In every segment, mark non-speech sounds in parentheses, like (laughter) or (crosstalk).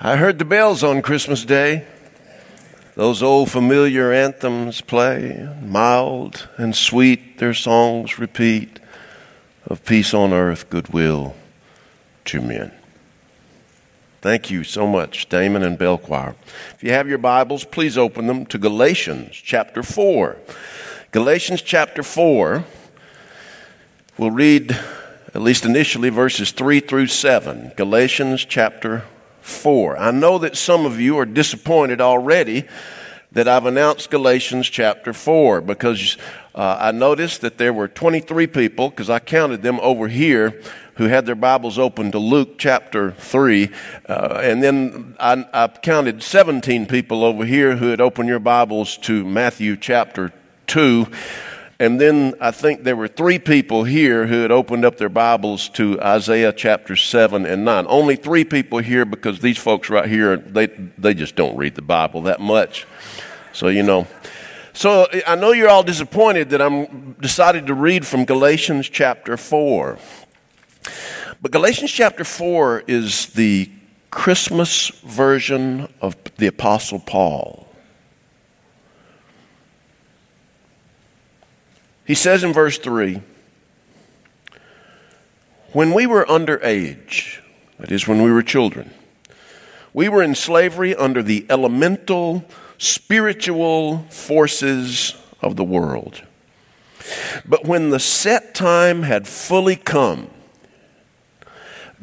I heard the bells on Christmas Day. Those old familiar anthems play, mild and sweet their songs repeat of peace on earth, goodwill to men. Thank you so much, Damon and Bell Choir. If you have your Bibles, please open them to Galatians chapter 4. Galatians chapter 4, we'll read, at least initially, verses 3 through 7. Galatians chapter 4. I know that some of you are disappointed already that I've announced Galatians chapter 4 because uh, I noticed that there were 23 people, because I counted them over here, who had their Bibles open to Luke chapter 3. Uh, and then I, I counted 17 people over here who had opened your Bibles to Matthew chapter 2. And then I think there were three people here who had opened up their Bibles to Isaiah chapter 7 and 9. Only three people here because these folks right here, they, they just don't read the Bible that much. So, you know. So I know you're all disappointed that I'm decided to read from Galatians chapter 4. But Galatians chapter 4 is the Christmas version of the Apostle Paul. He says in verse 3 When we were underage, that is, when we were children, we were in slavery under the elemental spiritual forces of the world. But when the set time had fully come,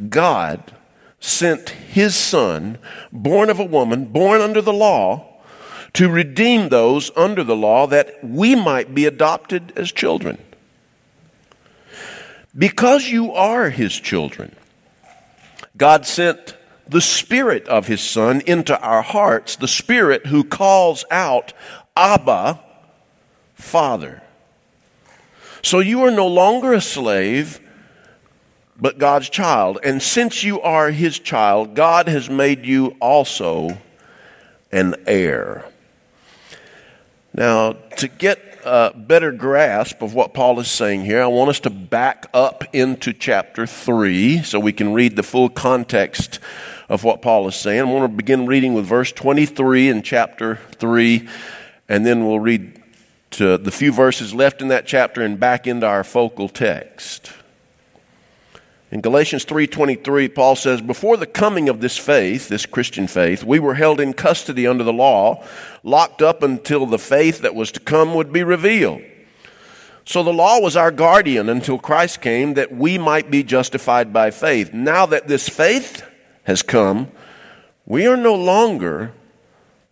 God sent his son, born of a woman, born under the law, to redeem those under the law that we might be adopted as children. Because you are his children, God sent the Spirit of his Son into our hearts, the Spirit who calls out, Abba, Father. So you are no longer a slave, but God's child. And since you are his child, God has made you also an heir. Now, to get a better grasp of what Paul is saying here, I want us to back up into chapter 3 so we can read the full context of what Paul is saying. I want to begin reading with verse 23 in chapter 3, and then we'll read to the few verses left in that chapter and back into our focal text. In Galatians 3:23 Paul says before the coming of this faith this Christian faith we were held in custody under the law locked up until the faith that was to come would be revealed. So the law was our guardian until Christ came that we might be justified by faith. Now that this faith has come, we are no longer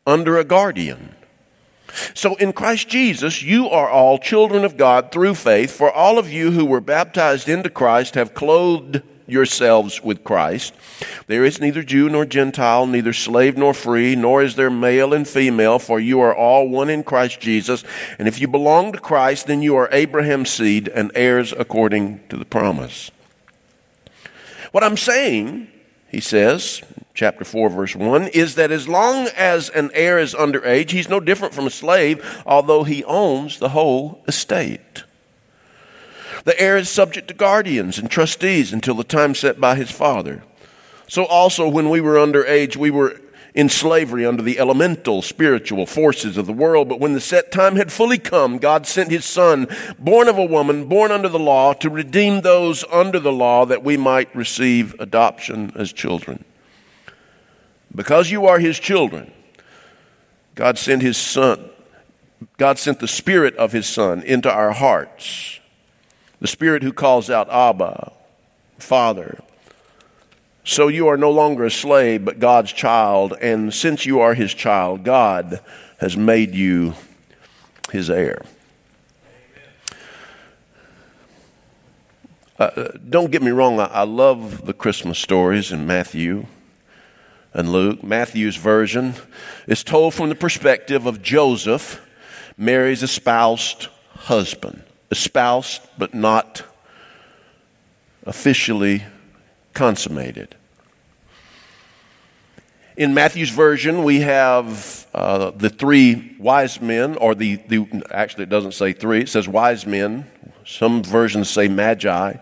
under a guardian. So in Christ Jesus, you are all children of God through faith, for all of you who were baptized into Christ have clothed yourselves with Christ. There is neither Jew nor Gentile, neither slave nor free, nor is there male and female, for you are all one in Christ Jesus. And if you belong to Christ, then you are Abraham's seed and heirs according to the promise. What I'm saying, he says, chapter 4, verse 1, is that as long as an heir is underage, he's no different from a slave, although he owns the whole estate. The heir is subject to guardians and trustees until the time set by his father. So also, when we were underage, we were in slavery under the elemental spiritual forces of the world. But when the set time had fully come, God sent his son, born of a woman, born under the law, to redeem those under the law that we might receive adoption as children. Because you are his children, God sent his son. God sent the spirit of his son into our hearts. The spirit who calls out Abba, Father. So you are no longer a slave, but God's child. And since you are his child, God has made you his heir. Uh, don't get me wrong, I, I love the Christmas stories in Matthew and Luke. Matthew's version is told from the perspective of Joseph, Mary's espoused husband. Espoused, but not officially consummated. In Matthew's version, we have uh, the three wise men, or the, the, actually, it doesn't say three, it says wise men. Some versions say magi.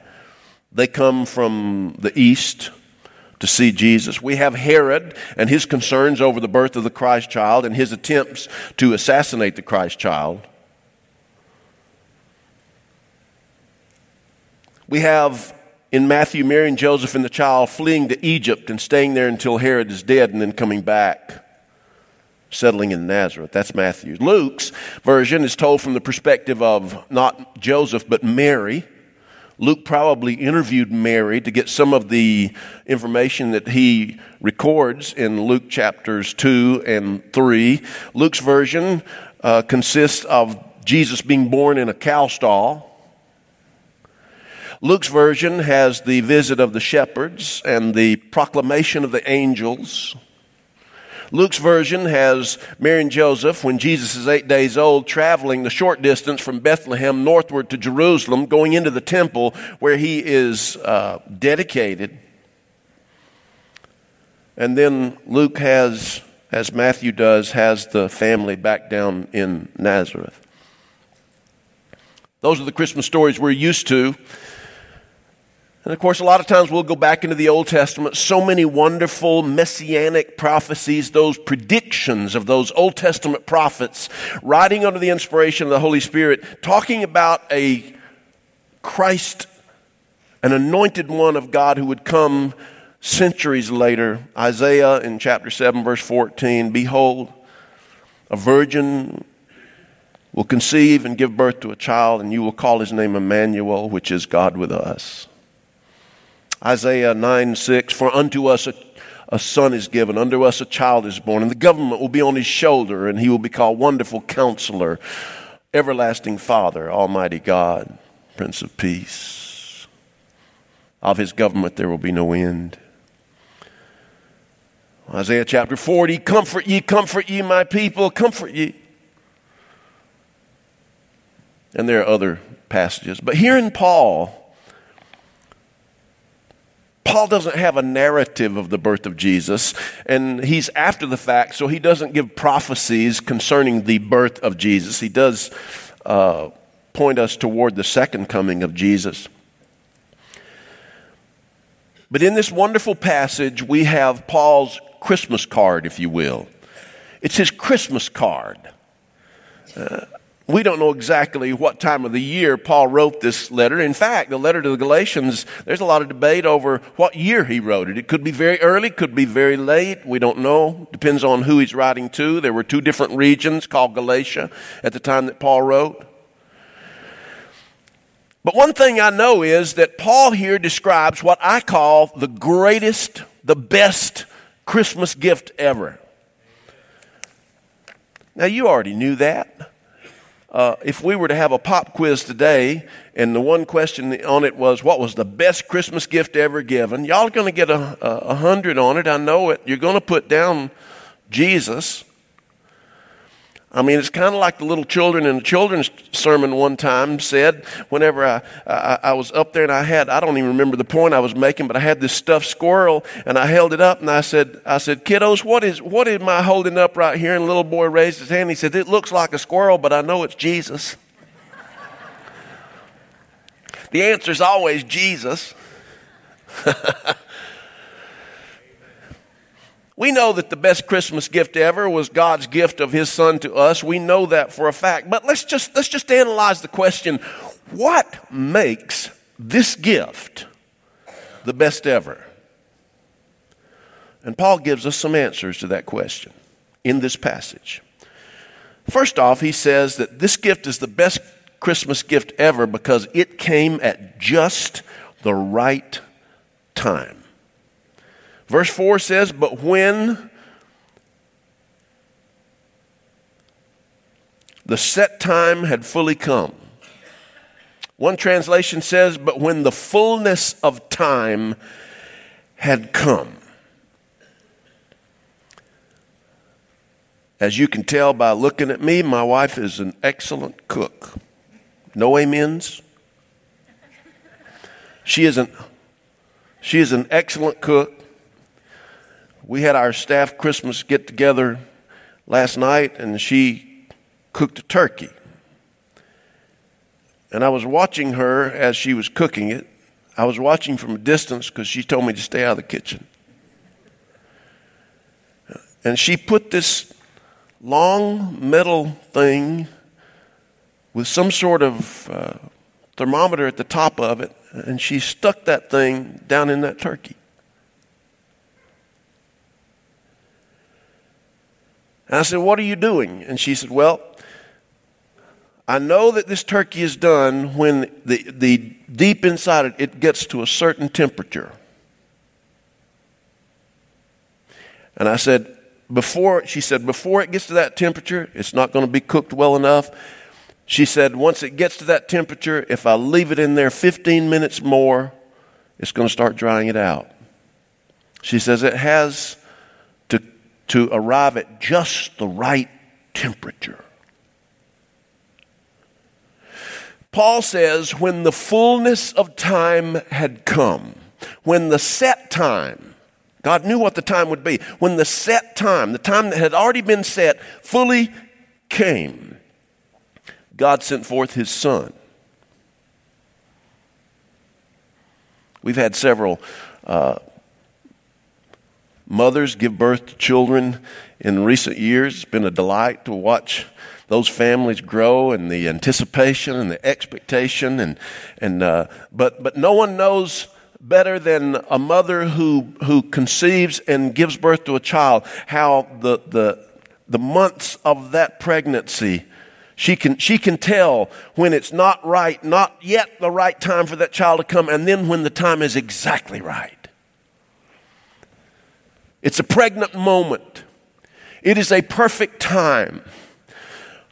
They come from the east to see Jesus. We have Herod and his concerns over the birth of the Christ child and his attempts to assassinate the Christ child. We have in Matthew Mary and Joseph and the child fleeing to Egypt and staying there until Herod is dead and then coming back, settling in Nazareth. That's Matthew. Luke's version is told from the perspective of not Joseph, but Mary. Luke probably interviewed Mary to get some of the information that he records in Luke chapters 2 and 3. Luke's version uh, consists of Jesus being born in a cow stall. Luke's version has the visit of the shepherds and the proclamation of the angels. Luke's version has Mary and Joseph, when Jesus is eight days old, traveling the short distance from Bethlehem northward to Jerusalem, going into the temple where he is uh, dedicated. And then Luke has, as Matthew does, has the family back down in Nazareth. Those are the Christmas stories we're used to. And of course, a lot of times we'll go back into the Old Testament. So many wonderful messianic prophecies, those predictions of those Old Testament prophets, writing under the inspiration of the Holy Spirit, talking about a Christ, an anointed one of God who would come centuries later. Isaiah in chapter 7, verse 14 Behold, a virgin will conceive and give birth to a child, and you will call his name Emmanuel, which is God with us. Isaiah 9 6 For unto us a, a son is given, unto us a child is born, and the government will be on his shoulder, and he will be called Wonderful Counselor, Everlasting Father, Almighty God, Prince of Peace. Of his government there will be no end. Isaiah chapter 40 Comfort ye, comfort ye, my people, comfort ye. And there are other passages. But here in Paul, Paul doesn't have a narrative of the birth of Jesus, and he's after the fact, so he doesn't give prophecies concerning the birth of Jesus. He does uh, point us toward the second coming of Jesus. But in this wonderful passage, we have Paul's Christmas card, if you will. It's his Christmas card. Uh, we don't know exactly what time of the year Paul wrote this letter. In fact, the letter to the Galatians, there's a lot of debate over what year he wrote it. It could be very early, could be very late. We don't know. Depends on who he's writing to. There were two different regions called Galatia at the time that Paul wrote. But one thing I know is that Paul here describes what I call the greatest, the best Christmas gift ever. Now, you already knew that. Uh, if we were to have a pop quiz today, and the one question on it was, What was the best Christmas gift ever given? Y'all are going to get a, a, hundred on it. I know it. You're going to put down Jesus. I mean, it's kind of like the little children in the children's sermon one time said, whenever I, I, I, was up there and I had, I don't even remember the point I was making, but I had this stuffed squirrel and I held it up and I said, I said, kiddos, what is, what am I holding up right here? And the little boy raised his hand. He said, it looks like a squirrel, but I know it's Jesus. (laughs) the answer is always Jesus. (laughs) We know that the best Christmas gift ever was God's gift of his son to us. We know that for a fact. But let's just let's just analyze the question, what makes this gift the best ever? And Paul gives us some answers to that question in this passage. First off, he says that this gift is the best Christmas gift ever because it came at just the right time. Verse 4 says, But when the set time had fully come, one translation says, But when the fullness of time had come. As you can tell by looking at me, my wife is an excellent cook. No amens. She is an, she is an excellent cook we had our staff Christmas get together last night, and she cooked a turkey. And I was watching her as she was cooking it. I was watching from a distance because she told me to stay out of the kitchen. And she put this long metal thing with some sort of uh, thermometer at the top of it, and she stuck that thing down in that turkey. And I said, What are you doing? And she said, Well, I know that this turkey is done when the, the deep inside it, it gets to a certain temperature. And I said, before, she said, before it gets to that temperature, it's not going to be cooked well enough. She said, once it gets to that temperature, if I leave it in there 15 minutes more, it's going to start drying it out. She says it has to arrive at just the right temperature. Paul says, when the fullness of time had come, when the set time, God knew what the time would be, when the set time, the time that had already been set, fully came, God sent forth his son. We've had several uh, mothers give birth to children in recent years. It's been a delight to watch those families grow and the anticipation and the expectation and and uh, but but no one knows better than a mother who who conceives and gives birth to a child how the the the months of that pregnancy she can, she can tell when it's not right, not yet the right time for that child to come, and then when the time is exactly right. It's a pregnant moment. It is a perfect time.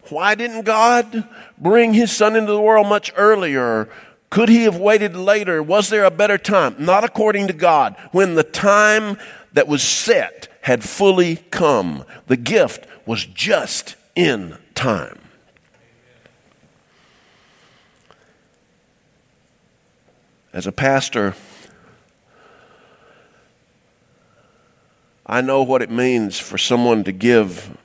Why didn't God bring his son into the world much earlier? Could he have waited later? Was there a better time? Not according to God. When the time that was set had fully come, the gift was just in time. As a pastor, I know what it means for someone to give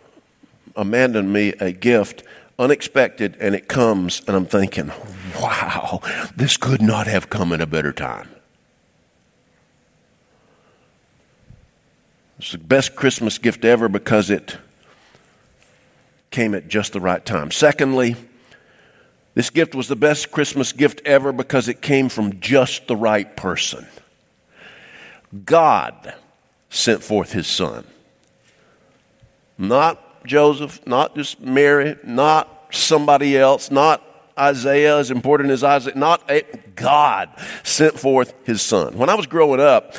Amanda and me a gift unexpected and it comes and I'm thinking, wow, this could not have come at a better time. It's the best Christmas gift ever because it came at just the right time. Secondly, this gift was the best Christmas gift ever because it came from just the right person. God sent forth his son. Not Joseph, not just Mary, not somebody else, not Isaiah, as important as Isaiah, not a, God sent forth his son. When I was growing up,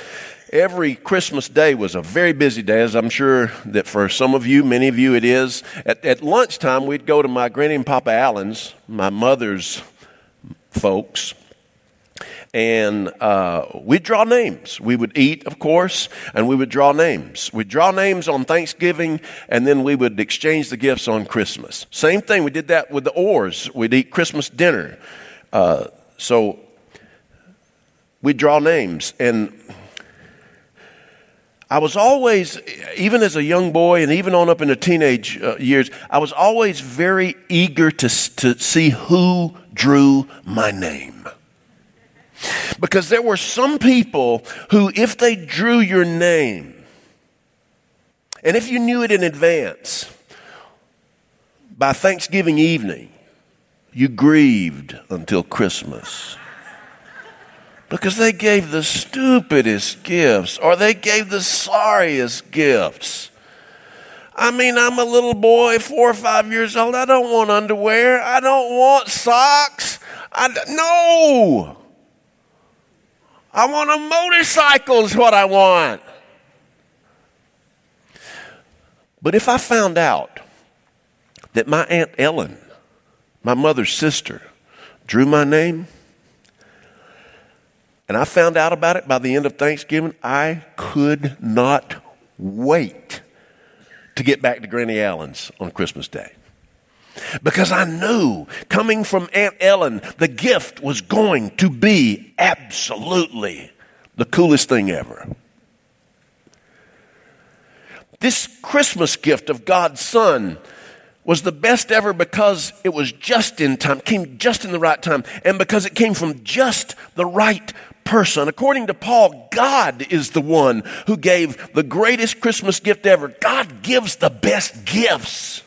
every Christmas day was a very busy day, as I'm sure that for some of you, many of you, it is. At, at lunchtime, we'd go to my granny and Papa Allen's, my mother's folks, and uh, we'd draw names. We would eat, of course, and we would draw names. We'd draw names on Thanksgiving, and then we would exchange the gifts on Christmas. Same thing, we did that with the Orrs. We'd eat Christmas dinner. Uh, so we'd draw names. And I was always, even as a young boy and even on up in the teenage uh, years, I was always very eager to, to see who drew my name. Because there were some people who, if they drew your name, and if you knew it in advance, by Thanksgiving evening, you grieved until Christmas. Because they gave the stupidest gifts or they gave the sorriest gifts. I mean, I'm a little boy, four or five years old. I don't want underwear. I don't want socks. I, no. I want a motorcycle, is what I want. But if I found out that my Aunt Ellen, my mother's sister, drew my name, and I found out about it by the end of Thanksgiving, I could not wait to get back to Granny Allen's on Christmas Day. Because I knew coming from Aunt Ellen, the gift was going to be absolutely the coolest thing ever. This Christmas gift of God's Son was the best ever because it was just in time, came just in the right time, and because it came from just the right person. According to Paul, God is the one who gave the greatest Christmas gift ever. God gives the best gifts.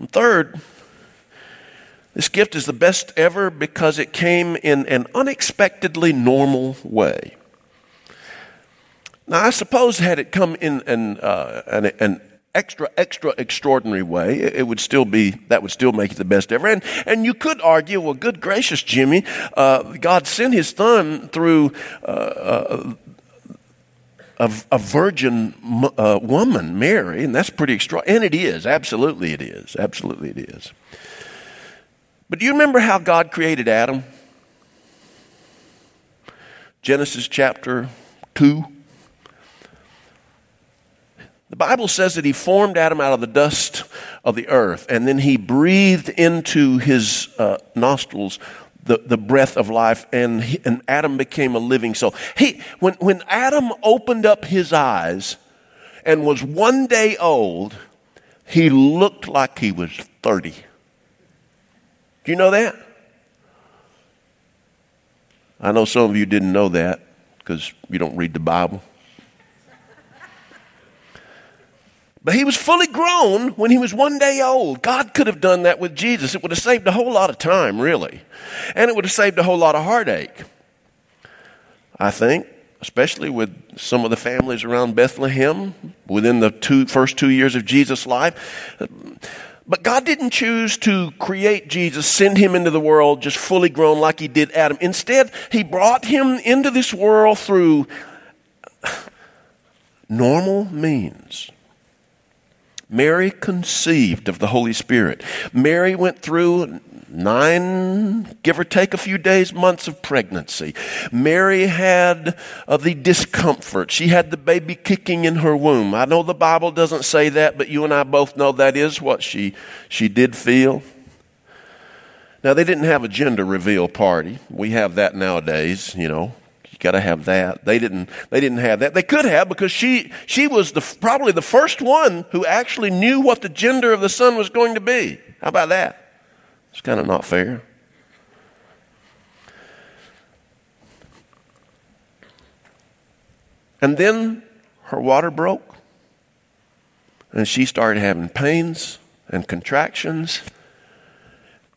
And third, this gift is the best ever because it came in an unexpectedly normal way. Now, I suppose had it come in an, uh, an, an extra, extra extraordinary way, it would still be, that would still make it the best ever. And, and you could argue, well, good gracious, Jimmy, uh, God sent his son through uh, uh a, a, virgin uh, woman, Mary, and that's pretty extraordinary. And it is, absolutely it is, absolutely it is. But do you remember how God created Adam? Genesis chapter 2. The Bible says that he formed Adam out of the dust of the earth, and then he breathed into his uh, nostrils the, the breath of life, and, he, and Adam became a living soul. He, when, when Adam opened up his eyes and was one day old, he looked like he was 30. Do you know that? I know some of you didn't know that because you don't read the Bible. But he was fully grown when he was one day old. God could have done that with Jesus. It would have saved a whole lot of time, really. And it would have saved a whole lot of heartache. I think, especially with some of the families around Bethlehem within the two, first two years of Jesus' life. But God didn't choose to create Jesus, send him into the world just fully grown like he did Adam. Instead, he brought him into this world through normal means. Mary conceived of the Holy Spirit. Mary went through nine, give or take a few days, months of pregnancy. Mary had uh, the discomfort. She had the baby kicking in her womb. I know the Bible doesn't say that, but you and I both know that is what she, she did feel. Now, they didn't have a gender reveal party. We have that nowadays, you know got to have that. They didn't, they didn't have that. They could have because she, she was the, probably the first one who actually knew what the gender of the son was going to be. How about that? It's kind of not fair. And then her water broke, and she started having pains and contractions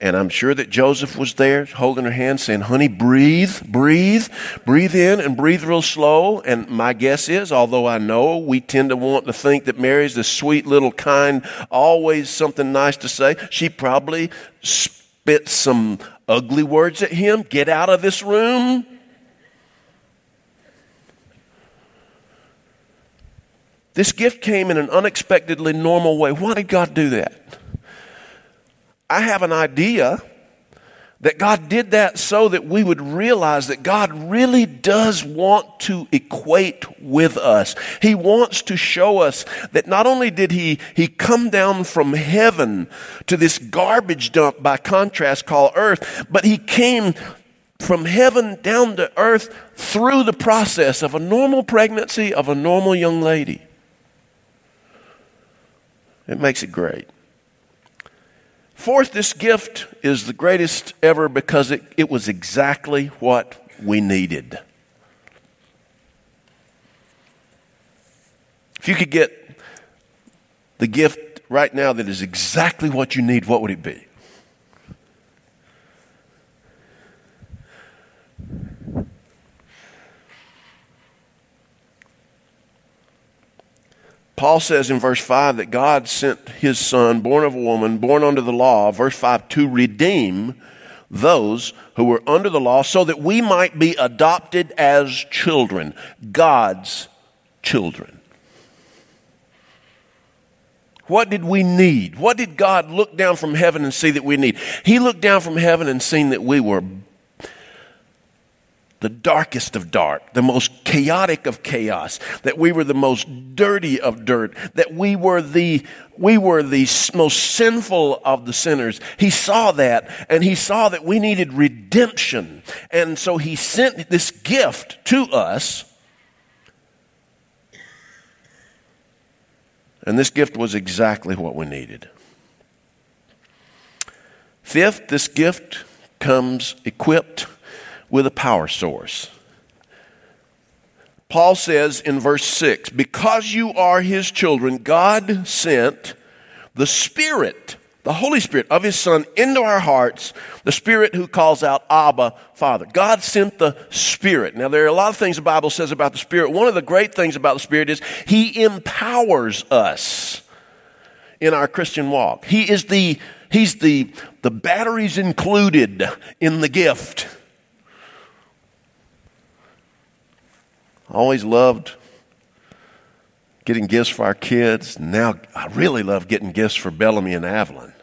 and I'm sure that Joseph was there holding her hand saying, Honey, breathe, breathe, breathe in and breathe real slow. And my guess is, although I know we tend to want to think that Mary's the sweet little kind, always something nice to say, she probably spit some ugly words at him. Get out of this room. This gift came in an unexpectedly normal way. Why did God do that? I have an idea that God did that so that we would realize that God really does want to equate with us. He wants to show us that not only did he, he come down from heaven to this garbage dump by contrast called earth, but he came from heaven down to earth through the process of a normal pregnancy of a normal young lady. It makes it great. Fourth, this gift is the greatest ever because it, it was exactly what we needed. If you could get the gift right now that is exactly what you need, what would it be? Paul says in verse 5 that God sent his son, born of a woman, born under the law, verse 5, to redeem those who were under the law so that we might be adopted as children, God's children. What did we need? What did God look down from heaven and see that we need? He looked down from heaven and seen that we were the darkest of dark, the most chaotic of chaos, that we were the most dirty of dirt, that we were the, we were the most sinful of the sinners. He saw that and he saw that we needed redemption. And so he sent this gift to us. And this gift was exactly what we needed. Fifth, this gift comes equipped with a power source. Paul says in verse 6 Because you are his children, God sent the Spirit, the Holy Spirit of his Son into our hearts, the Spirit who calls out, Abba, Father. God sent the Spirit. Now, there are a lot of things the Bible says about the Spirit. One of the great things about the Spirit is he empowers us in our Christian walk. He is the, he's the, the batteries included in the gift. Always loved getting gifts for our kids. Now I really love getting gifts for Bellamy and Evelyn.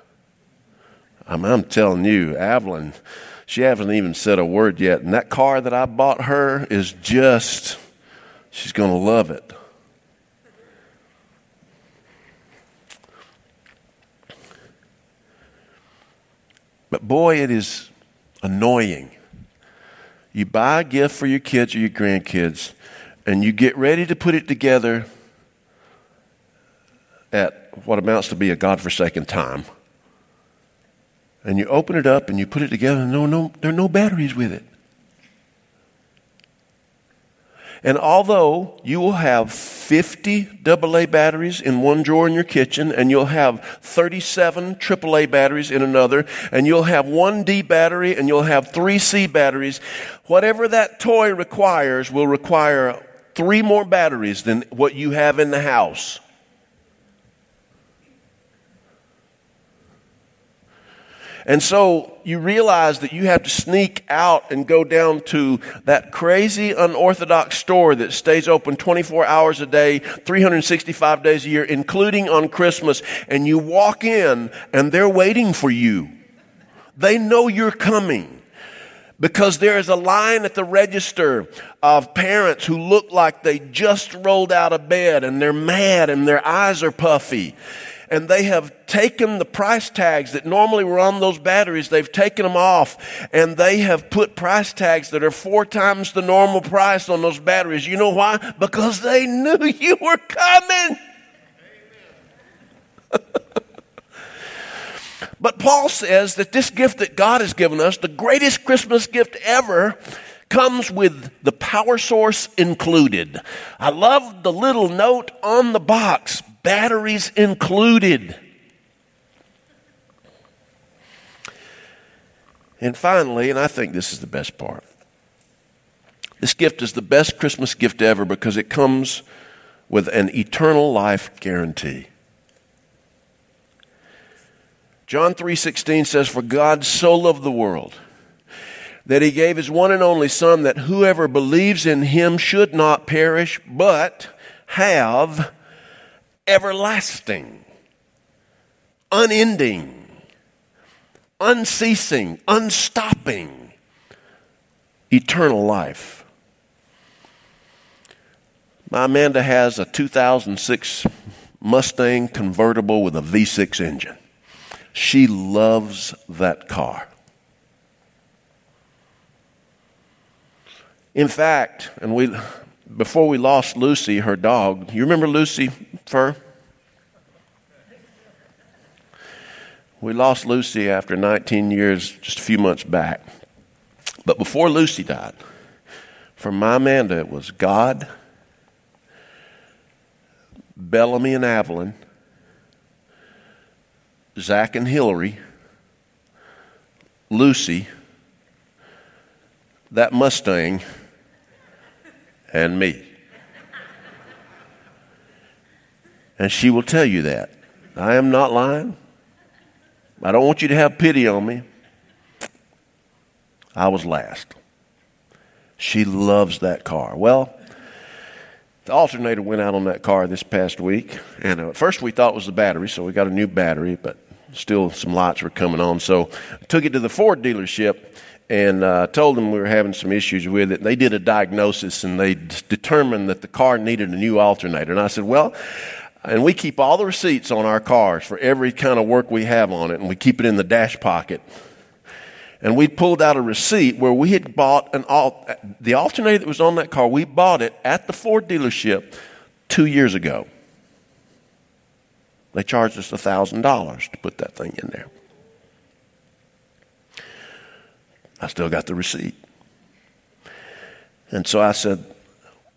I'm, I'm telling you, Evelyn, she hasn't even said a word yet. And that car that I bought her is just, she's going to love it. But boy, it is annoying. You buy a gift for your kids or your grandkids, and you get ready to put it together at what amounts to be a godforsaken time. And you open it up and you put it together, and no, no, there are no batteries with it. And although you will have 50 AA batteries in one drawer in your kitchen, and you'll have 37 AAA batteries in another, and you'll have one D battery, and you'll have three C batteries, whatever that toy requires will require three more batteries than what you have in the house. And so you realize that you have to sneak out and go down to that crazy unorthodox store that stays open 24 hours a day, 365 days a year, including on Christmas. And you walk in and they're waiting for you. They know you're coming because there is a line at the register of parents who look like they just rolled out of bed and they're mad and their eyes are puffy. And they have taken the price tags that normally were on those batteries, they've taken them off, and they have put price tags that are four times the normal price on those batteries. You know why? Because they knew (laughs) you were coming. But Paul says that this gift that God has given us, the greatest Christmas gift ever, comes with the power source included. I love the little note on the box batteries included. And finally, and I think this is the best part, this gift is the best Christmas gift ever because it comes with an eternal life guarantee. John 3:16 says for God so loved the world that he gave his one and only son that whoever believes in him should not perish but have everlasting unending unceasing unstopping eternal life. My Amanda has a 2006 Mustang convertible with a V6 engine. She loves that car. In fact, and we before we lost Lucy, her dog, you remember Lucy Fur? We lost Lucy after 19 years, just a few months back. But before Lucy died, for my Amanda, it was God, Bellamy and Evelyn, Zach and Hillary, Lucy, that Mustang, and me. And she will tell you that. I am not lying. I don't want you to have pity on me. I was last. She loves that car. Well, the alternator went out on that car this past week, and at first we thought it was the battery, so we got a new battery, but still some lights were coming on. So I took it to the Ford dealership and uh, told them we were having some issues with it. They did a diagnosis and they d- determined that the car needed a new alternator. And I said, well, and we keep all the receipts on our cars for every kind of work we have on it, and we keep it in the dash pocket. And we pulled out a receipt where we had bought an the alternator that was on that car. We bought it at the Ford dealership two years ago. They charged us $1,000 to put that thing in there. I still got the receipt. And so I said,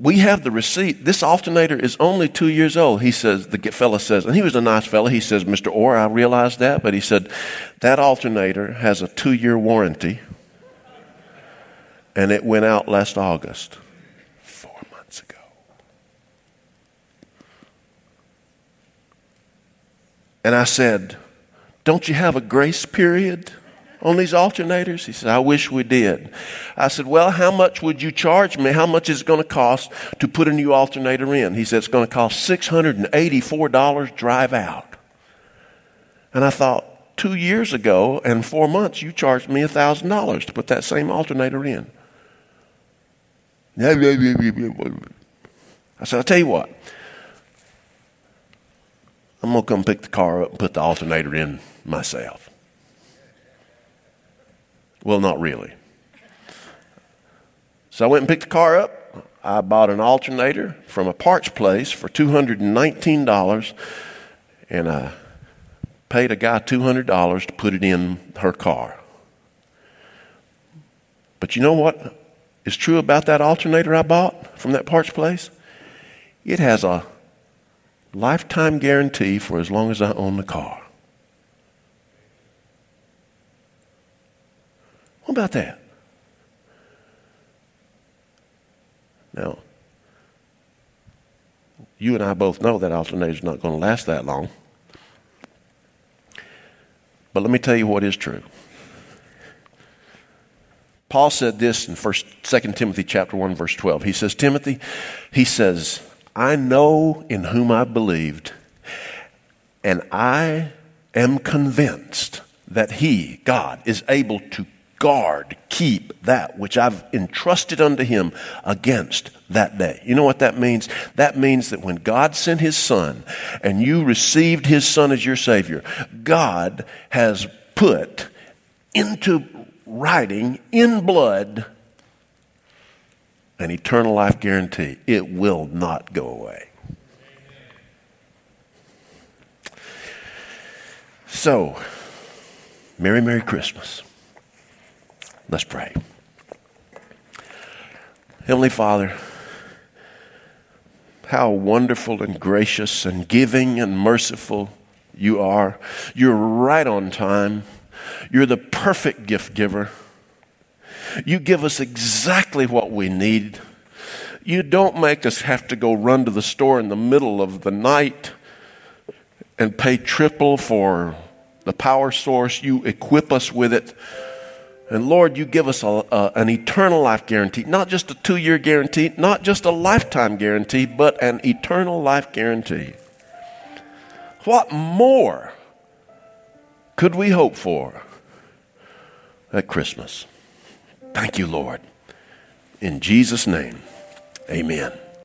we have the receipt. This alternator is only two years old. He says, the fella says, and he was a nice fella. He says, Mr. Orr, I realize that, but he said, that alternator has a two year warranty, and it went out last August, four months ago. And I said, Don't you have a grace period? On these alternators? He said, I wish we did. I said, Well, how much would you charge me? How much is it going to cost to put a new alternator in? He said, It's going to cost $684 drive out. And I thought, two years ago and four months, you charged me $1,000 to put that same alternator in. I said, I'll tell you what. I'm going to come pick the car up and put the alternator in myself. Well, not really. So I went and picked the car up. I bought an alternator from a parts place for $219, and I paid a guy $200 to put it in her car. But you know what is true about that alternator I bought from that parts place? It has a lifetime guarantee for as long as I own the car. What about that? Now, you and I both know that alternator is not going to last that long. But let me tell you what is true. Paul said this in first, 2 Timothy chapter 1 verse 12. He says, Timothy, he says, I know in whom I believed, and I am convinced that he, God, is able to guard, keep that which I've entrusted unto him against that day. You know what that means? That means that when God sent his son and you received his son as your Savior, God has put into writing in blood an eternal life guarantee. It will not go away. So, Merry, Merry Christmas. Let's pray. Heavenly Father, how wonderful and gracious and giving and merciful you are. You're right on time. You're the perfect gift giver. You give us exactly what we need. You don't make us have to go run to the store in the middle of the night and pay triple for the power source. You equip us with it and Lord, you give us a, a, an eternal life guarantee, not just a two year guarantee, not just a lifetime guarantee, but an eternal life guarantee. What more could we hope for at Christmas? Thank you, Lord. In Jesus' name, amen.